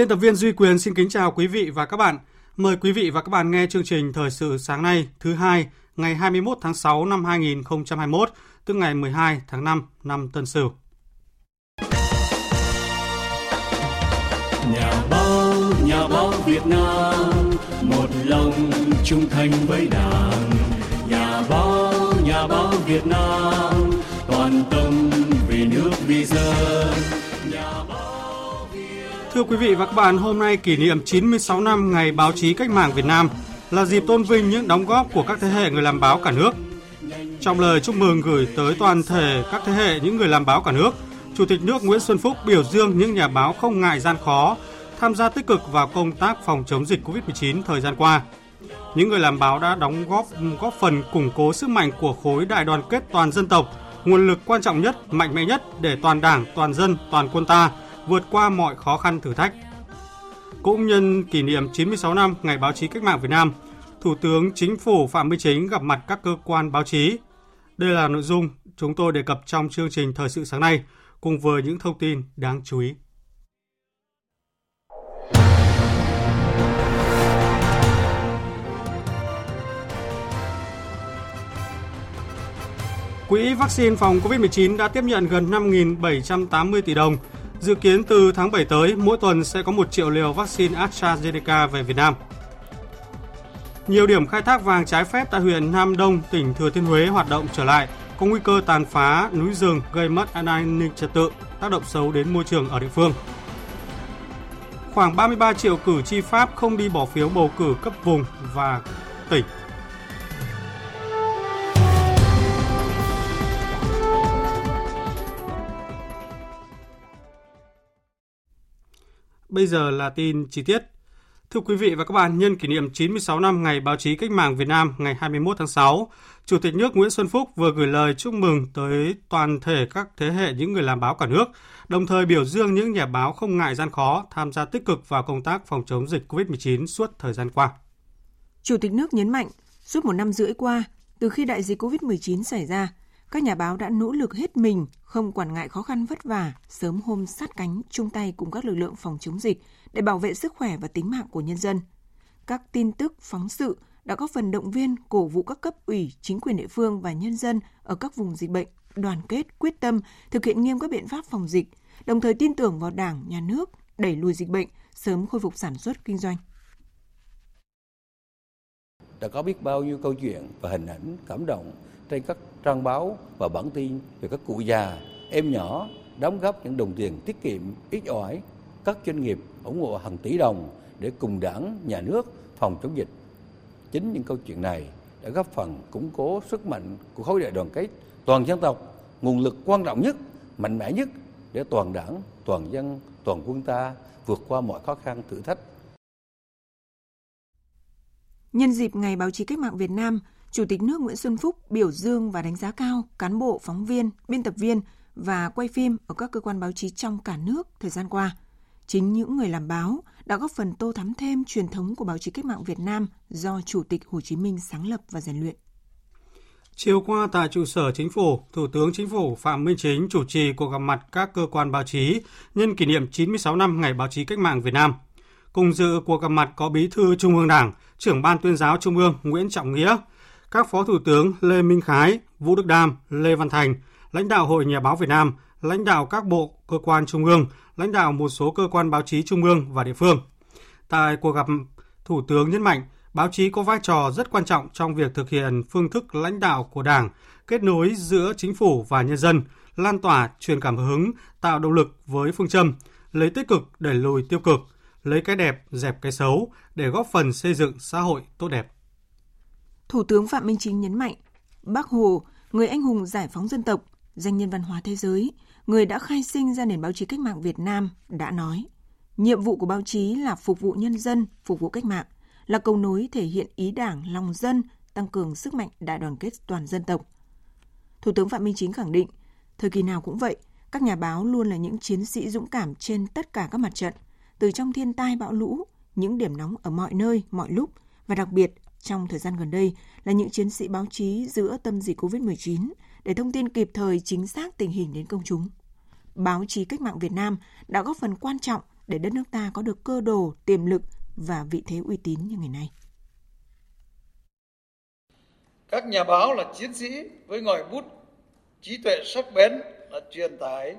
Biên tập viên Duy Quyền xin kính chào quý vị và các bạn. Mời quý vị và các bạn nghe chương trình Thời sự sáng nay thứ hai ngày 21 tháng 6 năm 2021, tức ngày 12 tháng 5 năm Tân Sửu. Nhà báo, nhà báo Việt Nam, một lòng trung thành với Đảng. Nhà báo, nhà báo Việt Nam, toàn tâm vì nước vì dân. Thưa quý vị và các bạn, hôm nay kỷ niệm 96 năm Ngày Báo chí Cách mạng Việt Nam là dịp tôn vinh những đóng góp của các thế hệ người làm báo cả nước. Trong lời chúc mừng gửi tới toàn thể các thế hệ những người làm báo cả nước, Chủ tịch nước Nguyễn Xuân Phúc biểu dương những nhà báo không ngại gian khó, tham gia tích cực vào công tác phòng chống dịch COVID-19 thời gian qua. Những người làm báo đã đóng góp góp phần củng cố sức mạnh của khối đại đoàn kết toàn dân tộc, nguồn lực quan trọng nhất, mạnh mẽ nhất để toàn Đảng, toàn dân, toàn quân ta vượt qua mọi khó khăn thử thách. Cũng nhân kỷ niệm 96 năm Ngày Báo chí Cách mạng Việt Nam, Thủ tướng Chính phủ Phạm Minh Chính gặp mặt các cơ quan báo chí. Đây là nội dung chúng tôi đề cập trong chương trình Thời sự sáng nay, cùng với những thông tin đáng chú ý. Quỹ vaccine phòng COVID-19 đã tiếp nhận gần 5.780 tỷ đồng. Dự kiến từ tháng 7 tới, mỗi tuần sẽ có 1 triệu liều vaccine AstraZeneca về Việt Nam. Nhiều điểm khai thác vàng trái phép tại huyện Nam Đông, tỉnh Thừa Thiên Huế hoạt động trở lại, có nguy cơ tàn phá núi rừng gây mất an ninh trật tự, tác động xấu đến môi trường ở địa phương. Khoảng 33 triệu cử tri Pháp không đi bỏ phiếu bầu cử cấp vùng và tỉnh. Bây giờ là tin chi tiết. Thưa quý vị và các bạn, nhân kỷ niệm 96 năm Ngày Báo chí Cách mạng Việt Nam ngày 21 tháng 6, Chủ tịch nước Nguyễn Xuân Phúc vừa gửi lời chúc mừng tới toàn thể các thế hệ những người làm báo cả nước, đồng thời biểu dương những nhà báo không ngại gian khó tham gia tích cực vào công tác phòng chống dịch COVID-19 suốt thời gian qua. Chủ tịch nước nhấn mạnh, suốt một năm rưỡi qua, từ khi đại dịch COVID-19 xảy ra, các nhà báo đã nỗ lực hết mình, không quản ngại khó khăn vất vả, sớm hôm sát cánh chung tay cùng các lực lượng phòng chống dịch để bảo vệ sức khỏe và tính mạng của nhân dân. Các tin tức, phóng sự đã góp phần động viên, cổ vũ các cấp ủy, chính quyền địa phương và nhân dân ở các vùng dịch bệnh đoàn kết, quyết tâm thực hiện nghiêm các biện pháp phòng dịch, đồng thời tin tưởng vào Đảng, Nhà nước đẩy lùi dịch bệnh, sớm khôi phục sản xuất kinh doanh. Đã có biết bao nhiêu câu chuyện và hình ảnh cảm động trên các trang báo và bản tin về các cụ già, em nhỏ đóng góp những đồng tiền tiết kiệm ít ỏi, các doanh nghiệp ủng hộ hàng tỷ đồng để cùng đảng, nhà nước phòng chống dịch. Chính những câu chuyện này đã góp phần củng cố sức mạnh của khối đại đoàn kết toàn dân tộc, nguồn lực quan trọng nhất, mạnh mẽ nhất để toàn đảng, toàn dân, toàn quân ta vượt qua mọi khó khăn thử thách. Nhân dịp Ngày Báo chí Cách mạng Việt Nam, Chủ tịch nước Nguyễn Xuân Phúc biểu dương và đánh giá cao cán bộ, phóng viên, biên tập viên và quay phim ở các cơ quan báo chí trong cả nước thời gian qua. Chính những người làm báo đã góp phần tô thắm thêm truyền thống của báo chí cách mạng Việt Nam do Chủ tịch Hồ Chí Minh sáng lập và rèn luyện. Chiều qua tại trụ sở chính phủ, Thủ tướng Chính phủ Phạm Minh Chính chủ trì cuộc gặp mặt các cơ quan báo chí nhân kỷ niệm 96 năm Ngày Báo chí Cách mạng Việt Nam. Cùng dự cuộc gặp mặt có Bí thư Trung ương Đảng, trưởng Ban tuyên giáo Trung ương Nguyễn Trọng Nghĩa, các Phó Thủ tướng Lê Minh Khái, Vũ Đức Đam, Lê Văn Thành, lãnh đạo Hội Nhà báo Việt Nam, lãnh đạo các bộ, cơ quan trung ương, lãnh đạo một số cơ quan báo chí trung ương và địa phương. Tại cuộc gặp, Thủ tướng nhấn mạnh báo chí có vai trò rất quan trọng trong việc thực hiện phương thức lãnh đạo của Đảng, kết nối giữa chính phủ và nhân dân, lan tỏa, truyền cảm hứng, tạo động lực với phương châm lấy tích cực đẩy lùi tiêu cực, lấy cái đẹp dẹp cái xấu để góp phần xây dựng xã hội tốt đẹp. Thủ tướng Phạm Minh Chính nhấn mạnh, Bác Hồ, người anh hùng giải phóng dân tộc, danh nhân văn hóa thế giới, người đã khai sinh ra nền báo chí cách mạng Việt Nam đã nói, nhiệm vụ của báo chí là phục vụ nhân dân, phục vụ cách mạng, là cầu nối thể hiện ý đảng, lòng dân, tăng cường sức mạnh đại đoàn kết toàn dân tộc. Thủ tướng Phạm Minh Chính khẳng định, thời kỳ nào cũng vậy, các nhà báo luôn là những chiến sĩ dũng cảm trên tất cả các mặt trận, từ trong thiên tai bão lũ, những điểm nóng ở mọi nơi, mọi lúc và đặc biệt trong thời gian gần đây là những chiến sĩ báo chí giữa tâm dịch COVID-19 để thông tin kịp thời chính xác tình hình đến công chúng. Báo chí cách mạng Việt Nam đã góp phần quan trọng để đất nước ta có được cơ đồ, tiềm lực và vị thế uy tín như ngày nay. Các nhà báo là chiến sĩ với ngòi bút trí tuệ sắc bén là truyền tải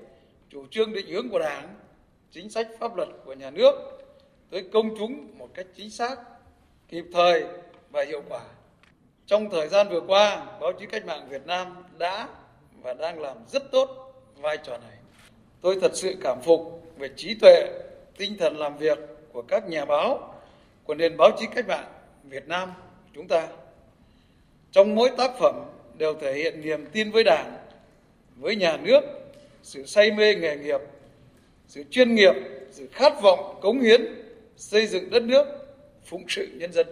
chủ trương định hướng của Đảng, chính sách pháp luật của nhà nước tới công chúng một cách chính xác, kịp thời và hiệu quả. Trong thời gian vừa qua, báo chí cách mạng Việt Nam đã và đang làm rất tốt vai trò này. Tôi thật sự cảm phục về trí tuệ, tinh thần làm việc của các nhà báo của nền báo chí cách mạng Việt Nam chúng ta. Trong mỗi tác phẩm đều thể hiện niềm tin với Đảng, với nhà nước, sự say mê nghề nghiệp, sự chuyên nghiệp, sự khát vọng cống hiến, xây dựng đất nước, phụng sự nhân dân.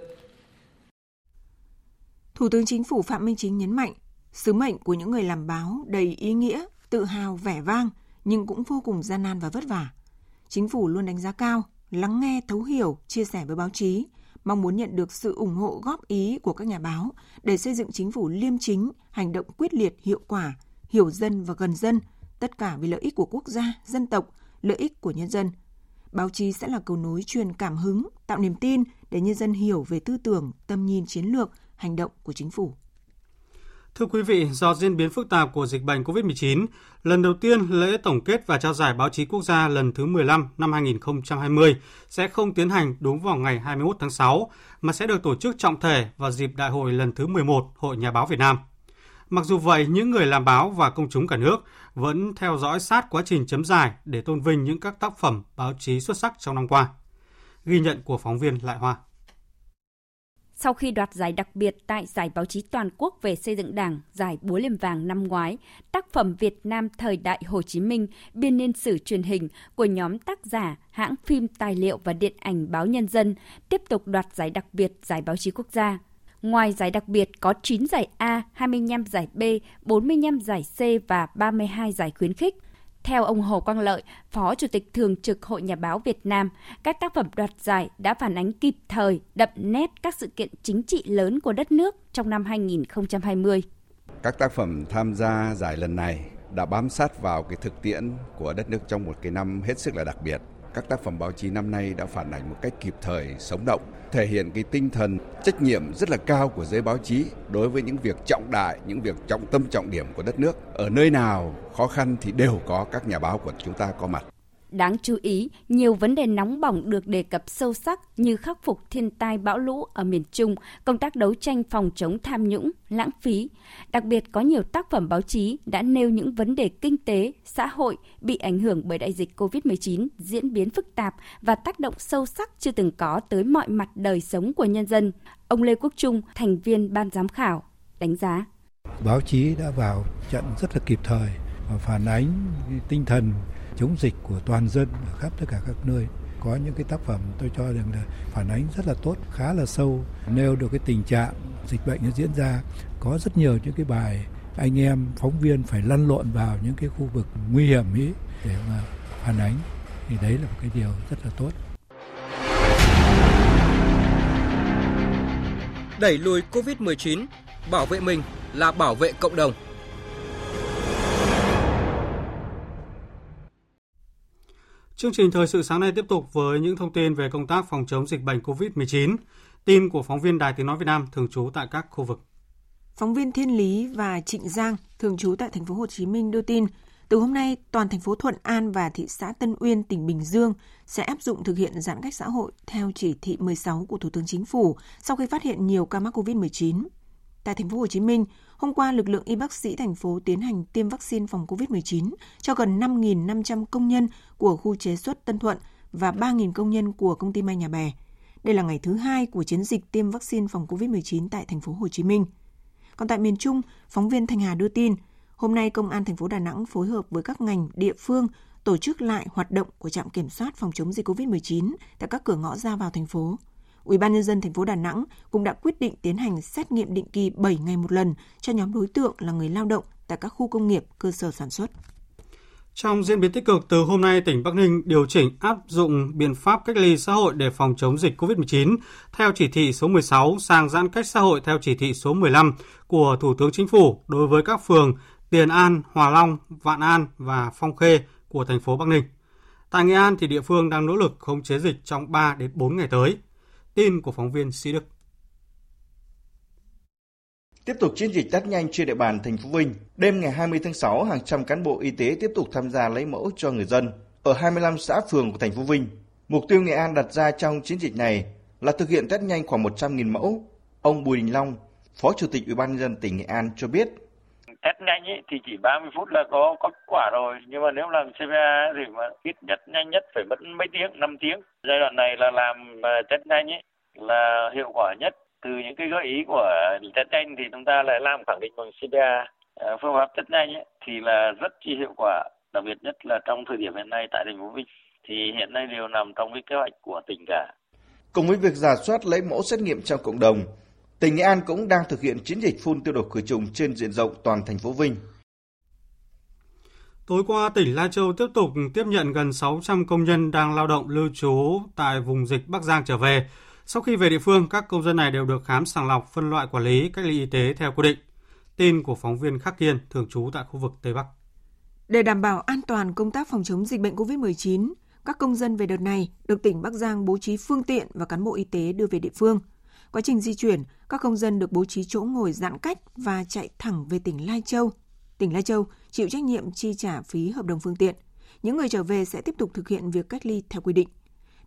Thủ tướng Chính phủ Phạm Minh Chính nhấn mạnh, sứ mệnh của những người làm báo đầy ý nghĩa, tự hào, vẻ vang, nhưng cũng vô cùng gian nan và vất vả. Chính phủ luôn đánh giá cao, lắng nghe, thấu hiểu, chia sẻ với báo chí, mong muốn nhận được sự ủng hộ góp ý của các nhà báo để xây dựng chính phủ liêm chính, hành động quyết liệt, hiệu quả, hiểu dân và gần dân, tất cả vì lợi ích của quốc gia, dân tộc, lợi ích của nhân dân. Báo chí sẽ là cầu nối truyền cảm hứng, tạo niềm tin để nhân dân hiểu về tư tưởng, tâm nhìn chiến lược, hành động của chính phủ. Thưa quý vị, do diễn biến phức tạp của dịch bệnh COVID-19, lần đầu tiên lễ tổng kết và trao giải báo chí quốc gia lần thứ 15 năm 2020 sẽ không tiến hành đúng vào ngày 21 tháng 6, mà sẽ được tổ chức trọng thể vào dịp đại hội lần thứ 11 Hội Nhà báo Việt Nam. Mặc dù vậy, những người làm báo và công chúng cả nước vẫn theo dõi sát quá trình chấm giải để tôn vinh những các tác phẩm báo chí xuất sắc trong năm qua. Ghi nhận của phóng viên Lại Hoa. Sau khi đoạt giải đặc biệt tại Giải báo chí toàn quốc về xây dựng Đảng, giải Búa Liềm Vàng năm ngoái, tác phẩm Việt Nam thời đại Hồ Chí Minh, biên niên sử truyền hình của nhóm tác giả hãng phim tài liệu và điện ảnh báo Nhân dân tiếp tục đoạt giải đặc biệt Giải báo chí quốc gia. Ngoài giải đặc biệt có 9 giải A, 25 giải B, 45 giải C và 32 giải khuyến khích – theo ông Hồ Quang Lợi, Phó Chủ tịch Thường trực Hội Nhà báo Việt Nam, các tác phẩm đoạt giải đã phản ánh kịp thời, đậm nét các sự kiện chính trị lớn của đất nước trong năm 2020. Các tác phẩm tham gia giải lần này đã bám sát vào cái thực tiễn của đất nước trong một cái năm hết sức là đặc biệt các tác phẩm báo chí năm nay đã phản ánh một cách kịp thời, sống động, thể hiện cái tinh thần trách nhiệm rất là cao của giới báo chí đối với những việc trọng đại, những việc trọng tâm trọng điểm của đất nước. Ở nơi nào khó khăn thì đều có các nhà báo của chúng ta có mặt. Đáng chú ý, nhiều vấn đề nóng bỏng được đề cập sâu sắc như khắc phục thiên tai bão lũ ở miền Trung, công tác đấu tranh phòng chống tham nhũng, lãng phí. Đặc biệt có nhiều tác phẩm báo chí đã nêu những vấn đề kinh tế, xã hội bị ảnh hưởng bởi đại dịch COVID-19 diễn biến phức tạp và tác động sâu sắc chưa từng có tới mọi mặt đời sống của nhân dân. Ông Lê Quốc Trung, thành viên ban giám khảo, đánh giá. Báo chí đã vào trận rất là kịp thời và phản ánh tinh thần chống dịch của toàn dân ở khắp tất cả các nơi. Có những cái tác phẩm tôi cho rằng là phản ánh rất là tốt khá là sâu nêu được cái tình trạng dịch bệnh nó diễn ra. Có rất nhiều những cái bài anh em phóng viên phải lăn lộn vào những cái khu vực nguy hiểm ấy để mà phản ánh. Thì đấy là một cái điều rất là tốt. Đẩy lùi Covid-19, bảo vệ mình là bảo vệ cộng đồng. Chương trình thời sự sáng nay tiếp tục với những thông tin về công tác phòng chống dịch bệnh COVID-19. Tin của phóng viên Đài Tiếng nói Việt Nam thường trú tại các khu vực. Phóng viên Thiên Lý và Trịnh Giang thường trú tại thành phố Hồ Chí Minh đưa tin, từ hôm nay toàn thành phố Thuận An và thị xã Tân Uyên, tỉnh Bình Dương sẽ áp dụng thực hiện giãn cách xã hội theo chỉ thị 16 của Thủ tướng Chính phủ sau khi phát hiện nhiều ca mắc COVID-19. Tại thành phố Hồ Chí Minh, hôm qua lực lượng y bác sĩ thành phố tiến hành tiêm vaccine phòng COVID-19 cho gần 5.500 công nhân của khu chế xuất Tân Thuận và 3.000 công nhân của công ty may nhà bè. Đây là ngày thứ hai của chiến dịch tiêm vaccine phòng COVID-19 tại thành phố Hồ Chí Minh. Còn tại miền Trung, phóng viên Thanh Hà đưa tin, hôm nay Công an thành phố Đà Nẵng phối hợp với các ngành địa phương tổ chức lại hoạt động của trạm kiểm soát phòng chống dịch COVID-19 tại các cửa ngõ ra vào thành phố. Ủy ban nhân dân thành phố Đà Nẵng cũng đã quyết định tiến hành xét nghiệm định kỳ 7 ngày một lần cho nhóm đối tượng là người lao động tại các khu công nghiệp, cơ sở sản xuất. Trong diễn biến tích cực, từ hôm nay tỉnh Bắc Ninh điều chỉnh áp dụng biện pháp cách ly xã hội để phòng chống dịch COVID-19 theo chỉ thị số 16 sang giãn cách xã hội theo chỉ thị số 15 của Thủ tướng Chính phủ đối với các phường Tiền An, Hòa Long, Vạn An và Phong Khê của thành phố Bắc Ninh. Tại Nghệ An thì địa phương đang nỗ lực khống chế dịch trong 3 đến 4 ngày tới. Tin của phóng viên Sĩ Đức. Tiếp tục chiến dịch test nhanh trên địa bàn thành phố Vinh, đêm ngày 20 tháng 6, hàng trăm cán bộ y tế tiếp tục tham gia lấy mẫu cho người dân ở 25 xã phường của thành phố Vinh. Mục tiêu Nghệ An đặt ra trong chiến dịch này là thực hiện test nhanh khoảng 100.000 mẫu. Ông Bùi Đình Long, Phó Chủ tịch Ủy ban nhân dân tỉnh Nghệ An cho biết, test nhanh ấy, thì chỉ 30 phút là có có kết quả rồi nhưng mà nếu làm CPA thì mà ít nhất nhanh nhất phải mất mấy tiếng 5 tiếng giai đoạn này là làm ờ, test nhanh ấy là hiệu quả nhất từ những cái gợi ý của test nhanh thì chúng ta lại làm khẳng định bằng CPA ờ, phương pháp test nhanh ấy, thì là rất chi hiệu quả đặc biệt nhất là trong thời điểm hiện nay tại thành phố Vinh thì hiện nay đều nằm trong cái kế hoạch của tỉnh cả. Cùng với việc giả soát lấy mẫu xét nghiệm trong cộng đồng, tỉnh Nghệ An cũng đang thực hiện chiến dịch phun tiêu độc khử trùng trên diện rộng toàn thành phố Vinh. Tối qua, tỉnh Lai Châu tiếp tục tiếp nhận gần 600 công nhân đang lao động lưu trú tại vùng dịch Bắc Giang trở về. Sau khi về địa phương, các công dân này đều được khám sàng lọc, phân loại quản lý, cách ly y tế theo quy định. Tin của phóng viên Khắc Kiên, thường trú tại khu vực Tây Bắc. Để đảm bảo an toàn công tác phòng chống dịch bệnh COVID-19, các công dân về đợt này được tỉnh Bắc Giang bố trí phương tiện và cán bộ y tế đưa về địa phương. Quá trình di chuyển, các công dân được bố trí chỗ ngồi giãn cách và chạy thẳng về tỉnh Lai Châu. Tỉnh Lai Châu chịu trách nhiệm chi trả phí hợp đồng phương tiện. Những người trở về sẽ tiếp tục thực hiện việc cách ly theo quy định.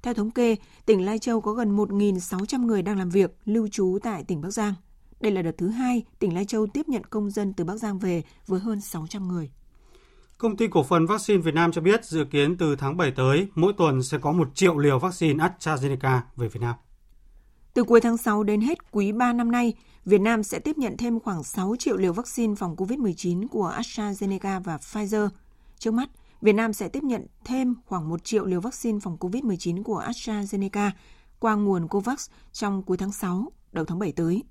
Theo thống kê, tỉnh Lai Châu có gần 1.600 người đang làm việc, lưu trú tại tỉnh Bắc Giang. Đây là đợt thứ hai tỉnh Lai Châu tiếp nhận công dân từ Bắc Giang về với hơn 600 người. Công ty cổ phần vaccine Việt Nam cho biết dự kiến từ tháng 7 tới, mỗi tuần sẽ có 1 triệu liều vaccine AstraZeneca về Việt Nam. Từ cuối tháng 6 đến hết quý 3 năm nay, Việt Nam sẽ tiếp nhận thêm khoảng 6 triệu liều vaccine phòng COVID-19 của AstraZeneca và Pfizer. Trước mắt, Việt Nam sẽ tiếp nhận thêm khoảng 1 triệu liều vaccine phòng COVID-19 của AstraZeneca qua nguồn COVAX trong cuối tháng 6, đầu tháng 7 tới.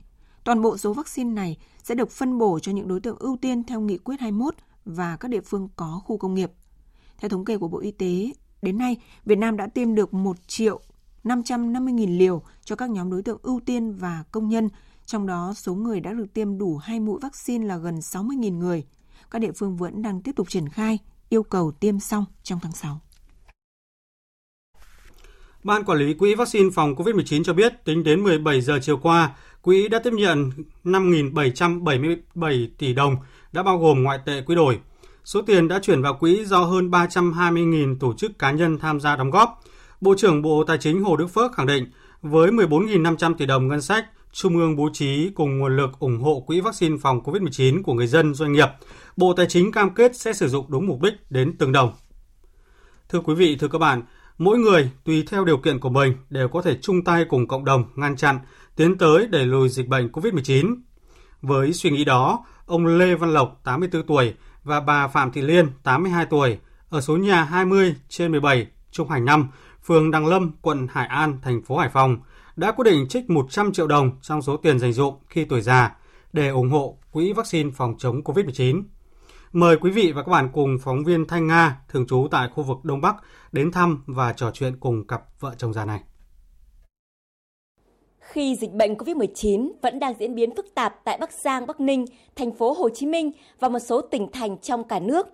Toàn bộ số vaccine này sẽ được phân bổ cho những đối tượng ưu tiên theo nghị quyết 21 và các địa phương có khu công nghiệp. Theo thống kê của Bộ Y tế, đến nay Việt Nam đã tiêm được 1 triệu 550.000 liều cho các nhóm đối tượng ưu tiên và công nhân, trong đó số người đã được tiêm đủ hai mũi vaccine là gần 60.000 người. Các địa phương vẫn đang tiếp tục triển khai, yêu cầu tiêm xong trong tháng 6. Ban Quản lý Quỹ vaccine phòng COVID-19 cho biết tính đến 17 giờ chiều qua, quỹ đã tiếp nhận 5.777 tỷ đồng, đã bao gồm ngoại tệ quỹ đổi. Số tiền đã chuyển vào quỹ do hơn 320.000 tổ chức cá nhân tham gia đóng góp. Bộ trưởng Bộ Tài chính Hồ Đức Phước khẳng định, với 14.500 tỷ đồng ngân sách, Trung ương bố trí cùng nguồn lực ủng hộ quỹ vaccine phòng COVID-19 của người dân, doanh nghiệp, Bộ Tài chính cam kết sẽ sử dụng đúng mục đích đến từng đồng. Thưa quý vị, thưa các bạn, mỗi người tùy theo điều kiện của mình đều có thể chung tay cùng cộng đồng ngăn chặn, tiến tới đẩy lùi dịch bệnh COVID-19. Với suy nghĩ đó, ông Lê Văn Lộc, 84 tuổi, và bà Phạm Thị Liên, 82 tuổi, ở số nhà 20 trên 17 Trung Hành 5, phường Đăng Lâm, quận Hải An, thành phố Hải Phòng đã quyết định trích 100 triệu đồng trong số tiền dành dụng khi tuổi già để ủng hộ quỹ vaccine phòng chống COVID-19. Mời quý vị và các bạn cùng phóng viên Thanh Nga, thường trú tại khu vực Đông Bắc, đến thăm và trò chuyện cùng cặp vợ chồng già này. Khi dịch bệnh COVID-19 vẫn đang diễn biến phức tạp tại Bắc Giang, Bắc Ninh, thành phố Hồ Chí Minh và một số tỉnh thành trong cả nước,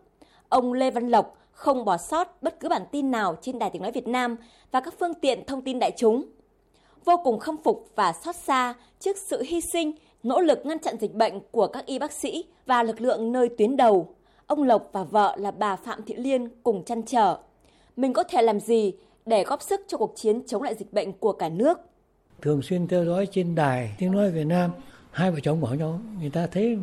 ông Lê Văn Lộc, không bỏ sót bất cứ bản tin nào trên Đài Tiếng Nói Việt Nam và các phương tiện thông tin đại chúng. Vô cùng khâm phục và xót xa trước sự hy sinh, nỗ lực ngăn chặn dịch bệnh của các y bác sĩ và lực lượng nơi tuyến đầu. Ông Lộc và vợ là bà Phạm Thị Liên cùng chăn trở. Mình có thể làm gì để góp sức cho cuộc chiến chống lại dịch bệnh của cả nước? Thường xuyên theo dõi trên đài Tiếng Nói Việt Nam hai vợ chồng bỏ nhau người ta thấy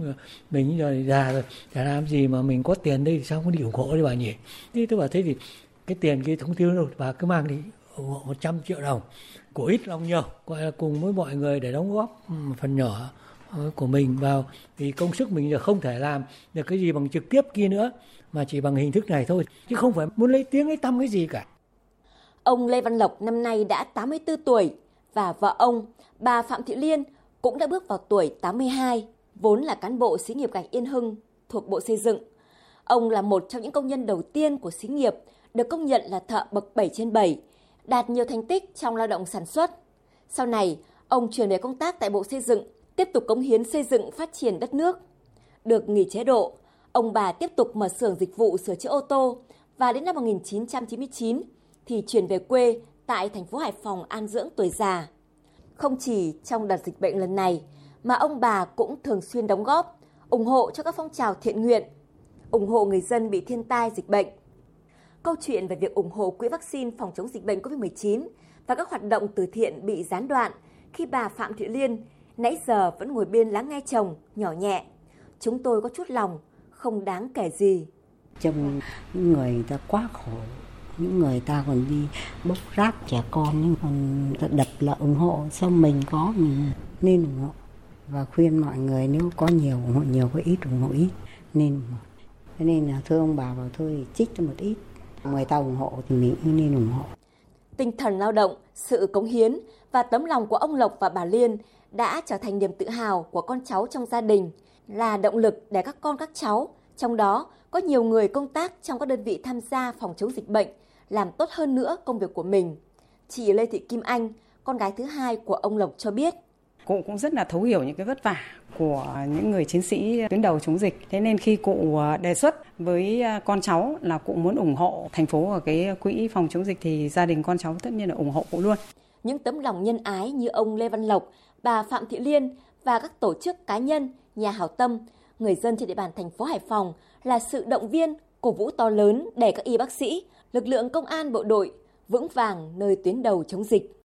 mình rồi già rồi chả làm gì mà mình có tiền đây thì sao không đi ủng hộ đi bà nhỉ thế tôi bảo thế thì cái tiền kia không tiêu đâu bà cứ mang đi ủng hộ 100 triệu đồng của ít lòng nhiều gọi là cùng với mọi người để đóng góp ừ, một phần nhỏ ờ, của mình vào. Vì công sức mình giờ không thể làm được cái gì bằng trực tiếp kia nữa mà chỉ bằng hình thức này thôi chứ không phải muốn lấy tiếng lấy tâm cái gì cả. Ông Lê Văn Lộc năm nay đã 84 tuổi và vợ ông, bà Phạm Thị Liên cũng đã bước vào tuổi 82, vốn là cán bộ xí nghiệp gạch Yên Hưng thuộc Bộ Xây dựng. Ông là một trong những công nhân đầu tiên của xí nghiệp được công nhận là thợ bậc 7 trên 7, đạt nhiều thành tích trong lao động sản xuất. Sau này, ông chuyển về công tác tại Bộ Xây dựng, tiếp tục cống hiến xây dựng phát triển đất nước. Được nghỉ chế độ, ông bà tiếp tục mở xưởng dịch vụ sửa chữa ô tô và đến năm 1999 thì chuyển về quê tại thành phố Hải Phòng an dưỡng tuổi già. Không chỉ trong đợt dịch bệnh lần này, mà ông bà cũng thường xuyên đóng góp, ủng hộ cho các phong trào thiện nguyện, ủng hộ người dân bị thiên tai dịch bệnh. Câu chuyện về việc ủng hộ quỹ vaccine phòng chống dịch bệnh COVID-19 và các hoạt động từ thiện bị gián đoạn khi bà Phạm Thị Liên nãy giờ vẫn ngồi bên lắng nghe chồng nhỏ nhẹ. Chúng tôi có chút lòng, không đáng kể gì. Chồng người, người ta quá khổ, những người ta còn đi bốc rác trẻ con nhưng còn đập là ủng hộ xong mình có mình nên ủng hộ và khuyên mọi người nếu có nhiều ủng hộ nhiều có ít ủng hộ ít nên thế nên là thưa ông bà bảo thôi trích cho một ít người ta ủng hộ thì mình cũng nên ủng hộ tinh thần lao động sự cống hiến và tấm lòng của ông Lộc và bà Liên đã trở thành niềm tự hào của con cháu trong gia đình là động lực để các con các cháu trong đó có nhiều người công tác trong các đơn vị tham gia phòng chống dịch bệnh làm tốt hơn nữa công việc của mình. Chị Lê Thị Kim Anh, con gái thứ hai của ông Lộc cho biết. Cụ cũng rất là thấu hiểu những cái vất vả của những người chiến sĩ tuyến đầu chống dịch. Thế nên khi cụ ờ, đề xuất với ờ, con cháu là cụ muốn ủng hộ thành phố ở cái quỹ phòng chống dịch thì gia đình con cháu tất nhiên là ủng hộ cụ luôn. Những tấm lòng nhân ái như ông Lê Văn Lộc, bà Phạm Thị Liên và các tổ chức cá nhân, nhà hảo tâm, người dân trên địa bàn thành phố Hải Phòng là sự động viên, cổ vũ to lớn để các y bác sĩ, lực lượng công an bộ đội vững vàng nơi tuyến đầu chống dịch.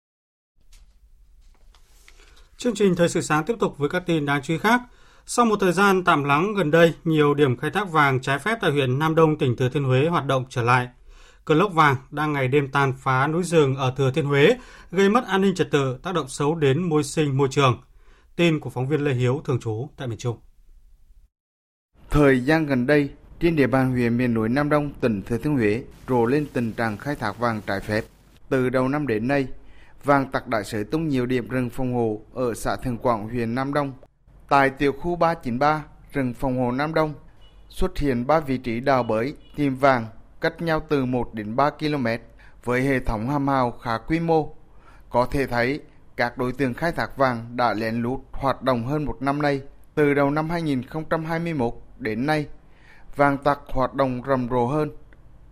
Chương trình Thời sự sáng tiếp tục với các tin đáng chú ý khác. Sau một thời gian tạm lắng gần đây, nhiều điểm khai thác vàng trái phép tại huyện Nam Đông, tỉnh Thừa Thiên Huế hoạt động trở lại. Cơn lốc vàng đang ngày đêm tàn phá núi rừng ở Thừa Thiên Huế, gây mất an ninh trật tự, tác động xấu đến môi sinh môi trường. Tin của phóng viên Lê Hiếu thường trú tại miền Trung. Thời gian gần đây, trên địa bàn huyện miền núi Nam Đông, tỉnh Thừa Thiên Huế rộ lên tình trạng khai thác vàng trái phép. Từ đầu năm đến nay, vàng tặc đã sới tung nhiều điểm rừng phòng hộ ở xã Thường Quảng, huyện Nam Đông. Tại tiểu khu 393, rừng phòng hộ Nam Đông, xuất hiện ba vị trí đào bới tìm vàng cách nhau từ 1 đến 3 km với hệ thống hàm hào khá quy mô. Có thể thấy các đối tượng khai thác vàng đã lén lút hoạt động hơn một năm nay. Từ đầu năm 2021 đến nay, vàng tặc hoạt động rầm rộ hơn.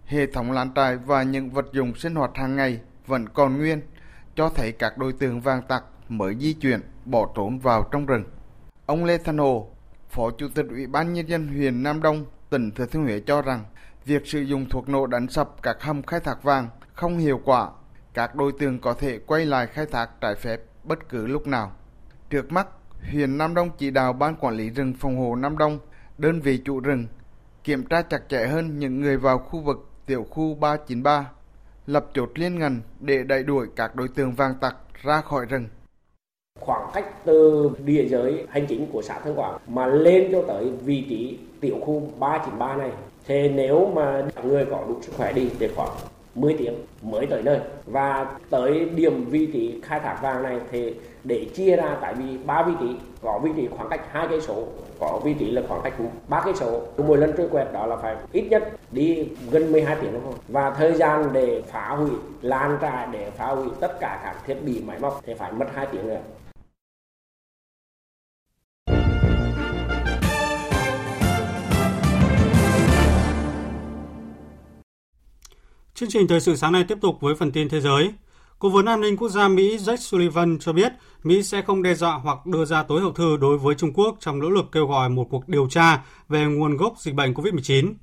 Hệ thống lán trại và những vật dụng sinh hoạt hàng ngày vẫn còn nguyên, cho thấy các đối tượng vàng tặc mới di chuyển, bỏ trốn vào trong rừng. Ông Lê Thanh Hồ, Phó Chủ tịch Ủy ban Nhân dân huyện Nam Đông, tỉnh Thừa Thiên Huế cho rằng, việc sử dụng thuốc nổ đánh sập các hầm khai thác vàng không hiệu quả. Các đối tượng có thể quay lại khai thác trái phép bất cứ lúc nào. Trước mắt, huyện Nam Đông chỉ đạo Ban Quản lý rừng phòng hộ Nam Đông, đơn vị chủ rừng kiểm tra chặt chẽ hơn những người vào khu vực tiểu khu 393, lập chốt liên ngành để đẩy đuổi các đối tượng vàng tặc ra khỏi rừng. Khoảng cách từ địa giới hành chính của xã Thương Quảng mà lên cho tới vị trí tiểu khu 393 này, thì nếu mà người có đủ sức khỏe đi thì khoảng 10 tiếng mới tới nơi. Và tới điểm vị trí khai thác vàng này thì để chia ra, tại vì ba vị trí có vị trí khoảng cách hai cây số, có vị trí là khoảng cách ba cây số. Mỗi lần truy quẹt đó là phải ít nhất đi gần 12 tiếng đồng hồ và thời gian để phá hủy lan trại để phá hủy tất cả các thiết bị máy móc thì phải mất 2 tiếng nữa. Chương trình thời sự sáng nay tiếp tục với phần tin thế giới. Cố vấn an ninh quốc gia Mỹ Jake Sullivan cho biết Mỹ sẽ không đe dọa hoặc đưa ra tối hậu thư đối với Trung Quốc trong nỗ lực kêu gọi một cuộc điều tra về nguồn gốc dịch bệnh COVID-19.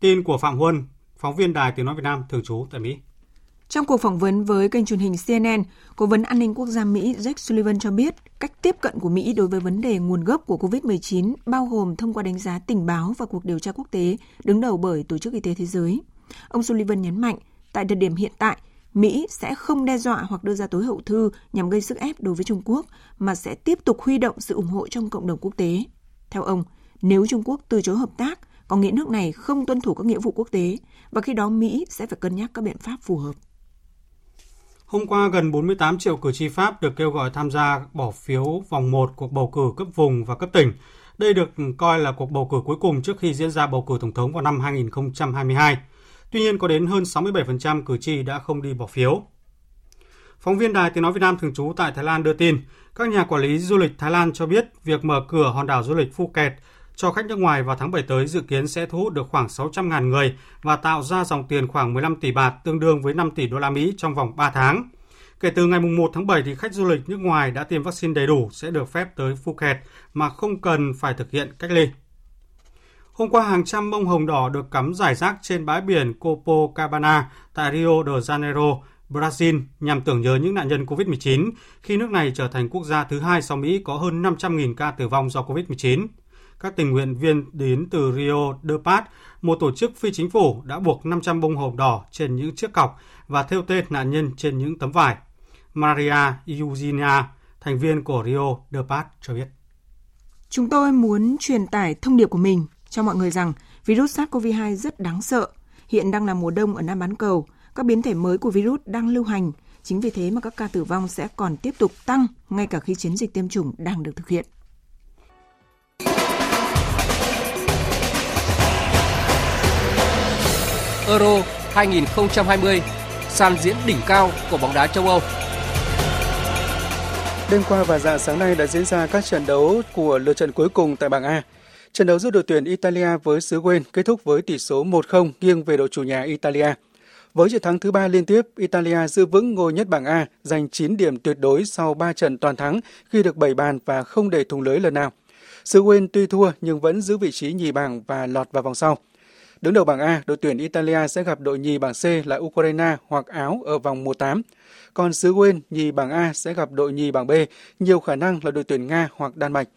Tin của Phạm Huân, phóng viên Đài Tiếng Nói Việt Nam thường trú tại Mỹ. Trong cuộc phỏng vấn với kênh truyền hình CNN, Cố vấn an ninh quốc gia Mỹ Jake Sullivan cho biết cách tiếp cận của Mỹ đối với vấn đề nguồn gốc của COVID-19 bao gồm thông qua đánh giá tình báo và cuộc điều tra quốc tế đứng đầu bởi Tổ chức Y tế Thế giới. Ông Sullivan nhấn mạnh, tại thời điểm hiện tại, Mỹ sẽ không đe dọa hoặc đưa ra tối hậu thư nhằm gây sức ép đối với Trung Quốc, mà sẽ tiếp tục huy động sự ủng hộ trong cộng đồng quốc tế. Theo ông, nếu Trung Quốc từ chối hợp tác, có nghĩa nước này không tuân thủ các nghĩa vụ quốc tế, và khi đó Mỹ sẽ phải cân nhắc các biện pháp phù hợp. Hôm qua, gần 48 triệu cử tri Pháp được kêu gọi tham gia bỏ phiếu vòng 1 cuộc bầu cử cấp vùng và cấp tỉnh. Đây được coi là cuộc bầu cử cuối cùng trước khi diễn ra bầu cử tổng thống vào năm 2022. Tuy nhiên, có đến hơn 67% cử tri đã không đi bỏ phiếu. Phóng viên Đài Tiếng Nói Việt Nam thường trú tại Thái Lan đưa tin, các nhà quản lý du lịch Thái Lan cho biết việc mở cửa hòn đảo du lịch Phuket cho khách nước ngoài vào tháng 7 tới dự kiến sẽ thu hút được khoảng 600.000 người và tạo ra dòng tiền khoảng 15 tỷ bạt tương đương với 5 tỷ đô la Mỹ trong vòng 3 tháng. Kể từ ngày 1 tháng 7 thì khách du lịch nước ngoài đã tiêm vaccine đầy đủ sẽ được phép tới Phuket mà không cần phải thực hiện cách ly. Hôm qua, hàng trăm bông hồng đỏ được cắm rải rác trên bãi biển Copacabana tại Rio de Janeiro, Brazil nhằm tưởng nhớ những nạn nhân COVID-19 khi nước này trở thành quốc gia thứ hai sau Mỹ có hơn 500.000 ca tử vong do COVID-19 các tình nguyện viên đến từ Rio de Paz, một tổ chức phi chính phủ đã buộc 500 bông hồng đỏ trên những chiếc cọc và thêu tên nạn nhân trên những tấm vải. Maria Eugenia, thành viên của Rio de Paz cho biết. Chúng tôi muốn truyền tải thông điệp của mình cho mọi người rằng virus SARS-CoV-2 rất đáng sợ. Hiện đang là mùa đông ở Nam bán cầu, các biến thể mới của virus đang lưu hành. Chính vì thế mà các ca tử vong sẽ còn tiếp tục tăng ngay cả khi chiến dịch tiêm chủng đang được thực hiện. Euro 2020, sàn diễn đỉnh cao của bóng đá châu Âu. Đêm qua và dạng sáng nay đã diễn ra các trận đấu của lượt trận cuối cùng tại bảng A. Trận đấu giữa đội tuyển Italia với xứ Wales kết thúc với tỷ số 1-0 nghiêng về đội chủ nhà Italia. Với trận thắng thứ ba liên tiếp, Italia giữ vững ngôi nhất bảng A, giành 9 điểm tuyệt đối sau 3 trận toàn thắng, ghi được 7 bàn và không để thủng lưới lần nào. Xứ Wales tuy thua nhưng vẫn giữ vị trí nhì bảng và lọt vào vòng sau. Đứng đầu bảng A, đội tuyển Italia sẽ gặp đội nhì bảng C là Ukraine hoặc Áo ở vòng 1-8. Còn xứ Wales nhì bảng A sẽ gặp đội nhì bảng B, nhiều khả năng là đội tuyển Nga hoặc Đan Mạch.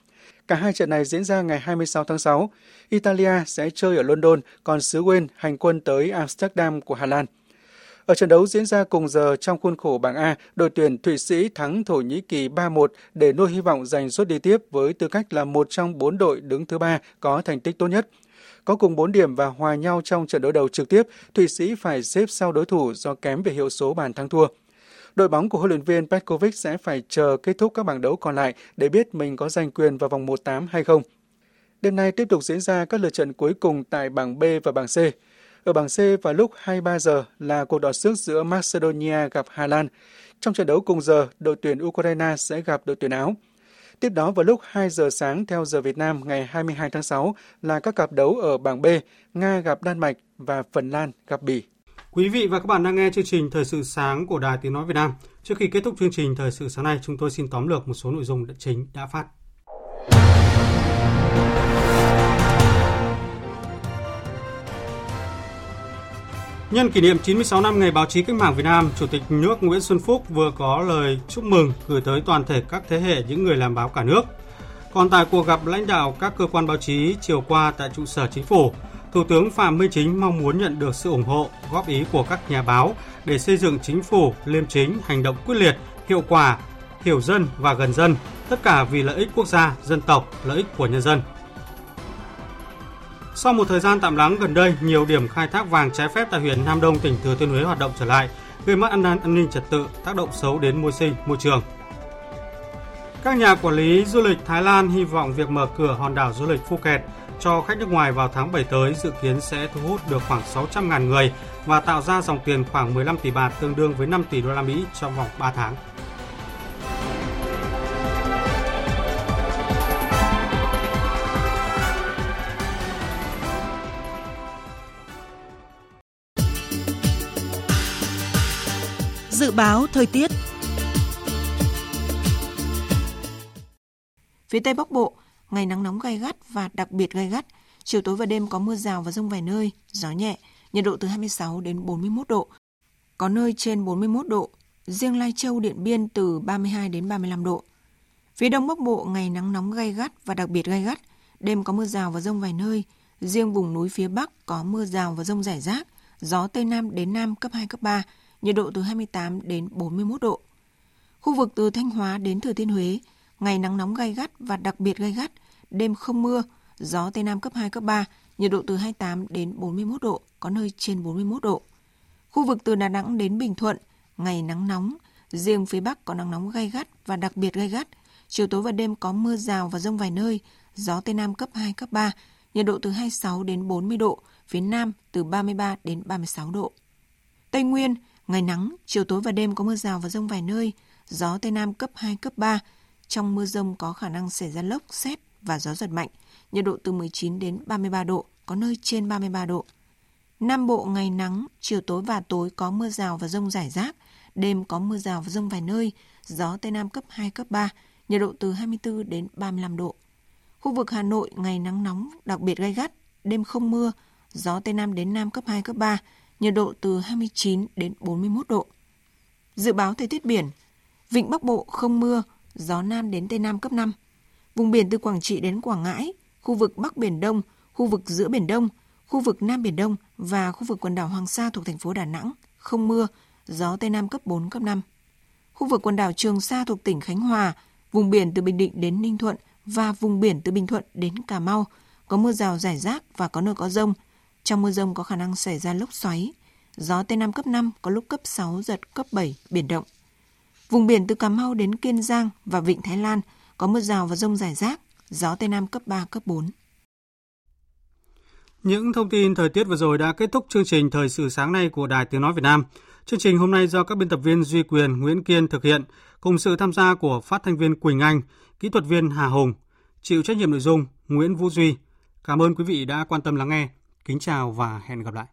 Cả hai trận này diễn ra ngày 26 tháng 6. Italia sẽ chơi ở London, còn xứ Wales hành quân tới Amsterdam của Hà Lan. Ở trận đấu diễn ra cùng giờ trong khuôn khổ bảng A, đội tuyển Thụy Sĩ thắng Thổ Nhĩ Kỳ 3-1 để nuôi hy vọng giành suất đi tiếp với tư cách là một trong bốn đội đứng thứ ba có thành tích tốt nhất. Có cùng 4 điểm và hòa nhau trong trận đối đầu trực tiếp, Thụy Sĩ phải xếp sau đối thủ do kém về hiệu số bàn thắng thua. Đội bóng của huấn luyện viên Petkovic sẽ phải chờ kết thúc các bảng đấu còn lại để biết mình có giành quyền vào vòng 1-8 hay không. Đêm nay tiếp tục diễn ra các lượt trận cuối cùng tại bảng B và bảng C. Ở bảng C vào lúc 23 giờ là cuộc đọ sức giữa Macedonia gặp Hà Lan. Trong trận đấu cùng giờ, đội tuyển Ukraine sẽ gặp đội tuyển Áo. Tiếp đó vào lúc 2 giờ sáng theo giờ Việt Nam ngày 22 tháng 6 là các cặp đấu ở bảng B, Nga gặp Đan Mạch và Phần Lan gặp Bỉ. Quý vị và các bạn đang nghe chương trình Thời sự sáng của Đài Tiếng Nói Việt Nam. Trước khi kết thúc chương trình Thời sự sáng nay, chúng tôi xin tóm lược một số nội dung chính đã phát. Nhân kỷ niệm 96 năm ngày báo chí cách mạng Việt Nam, Chủ tịch nước Nguyễn Xuân Phúc vừa có lời chúc mừng gửi tới toàn thể các thế hệ những người làm báo cả nước. Còn tại cuộc gặp lãnh đạo các cơ quan báo chí chiều qua tại trụ sở chính phủ, Thủ tướng Phạm Minh Chính mong muốn nhận được sự ủng hộ, góp ý của các nhà báo để xây dựng chính phủ liêm chính, hành động quyết liệt, hiệu quả, hiểu dân và gần dân, tất cả vì lợi ích quốc gia, dân tộc, lợi ích của nhân dân. Sau một thời gian tạm lắng gần đây, nhiều điểm khai thác vàng trái phép tại huyện Nam Đông, tỉnh Thừa Thiên Huế hoạt động trở lại, gây mất an, an ninh trật tự, tác động xấu đến môi sinh, môi trường. Các nhà quản lý du lịch Thái Lan hy vọng việc mở cửa hòn đảo du lịch Phuket cho khách nước ngoài vào tháng 7 tới dự kiến sẽ thu hút được khoảng 600.000 người và tạo ra dòng tiền khoảng 15 tỷ bạt tương đương với 5 tỷ đô la Mỹ trong vòng 3 tháng. Dự báo thời tiết Phía Tây Bắc Bộ, ngày nắng nóng gai gắt và đặc biệt gai gắt, chiều tối và đêm có mưa rào và rông vài nơi, gió nhẹ, nhiệt độ từ 26 đến 41 độ. có nơi trên 41 độ, riêng Lai Châu, Điện Biên từ 32 đến 35 độ. Phía Đông Bắc Bộ ngày nắng nóng gai gắt và đặc biệt gai gắt, đêm có mưa rào và rông vài nơi, riêng vùng núi phía Bắc có mưa rào và rông rải rác, gió Tây Nam đến Nam cấp 2, cấp 3, nhiệt độ từ 28 đến 41 độ. Khu vực từ Thanh Hóa đến Thừa Thiên Huế, ngày nắng nóng gai gắt và đặc biệt gai gắt, đêm không mưa, gió Tây Nam cấp 2, cấp 3, nhiệt độ từ 28 đến 41 độ, có nơi trên 41 độ. Khu vực từ Đà Nẵng đến Bình Thuận, ngày nắng nóng, riêng phía Bắc có nắng nóng gay gắt và đặc biệt gay gắt. Chiều tối và đêm có mưa rào và rông vài nơi, gió Tây Nam cấp 2, cấp 3, nhiệt độ từ 26 đến 40 độ, phía Nam từ 33 đến 36 độ. Tây Nguyên, ngày nắng, chiều tối và đêm có mưa rào và rông vài nơi, gió Tây Nam cấp 2, cấp 3. Trong mưa rông có khả năng xảy ra lốc, xét và gió giật mạnh, nhiệt độ từ 19 đến 33 độ, có nơi trên 33 độ. Nam Bộ ngày nắng, chiều tối và tối có mưa rào và rông rải rác, đêm có mưa rào và rông vài nơi, gió Tây Nam cấp 2, cấp 3, nhiệt độ từ 24 đến 35 độ. Khu vực Hà Nội ngày nắng nóng, đặc biệt gay gắt, đêm không mưa, gió Tây Nam đến Nam cấp 2, cấp 3, nhiệt độ từ 29 đến 41 độ. Dự báo thời tiết biển, Vịnh Bắc Bộ không mưa, gió Nam đến Tây Nam cấp 5. Vùng biển từ Quảng Trị đến Quảng Ngãi, khu vực Bắc Biển Đông, khu vực giữa Biển Đông, khu vực Nam Biển Đông và khu vực quần đảo Hoàng Sa thuộc thành phố Đà Nẵng, không mưa, gió Tây Nam cấp 4, cấp 5. Khu vực quần đảo Trường Sa thuộc tỉnh Khánh Hòa, vùng biển từ Bình Định đến Ninh Thuận và vùng biển từ Bình Thuận đến Cà Mau, có mưa rào rải rác và có nơi có rông. Trong mưa rông có khả năng xảy ra lốc xoáy. Gió Tây Nam cấp 5, có lúc cấp 6, giật cấp 7, biển động. Vùng biển từ Cà Mau đến Kiên Giang và Vịnh Thái Lan có mưa rào và rông rải rác, gió Tây Nam cấp 3, cấp 4. Những thông tin thời tiết vừa rồi đã kết thúc chương trình Thời sự sáng nay của Đài Tiếng Nói Việt Nam. Chương trình hôm nay do các biên tập viên Duy Quyền, Nguyễn Kiên thực hiện, cùng sự tham gia của phát thanh viên Quỳnh Anh, kỹ thuật viên Hà Hùng, chịu trách nhiệm nội dung Nguyễn Vũ Duy. Cảm ơn quý vị đã quan tâm lắng nghe. Kính chào và hẹn gặp lại.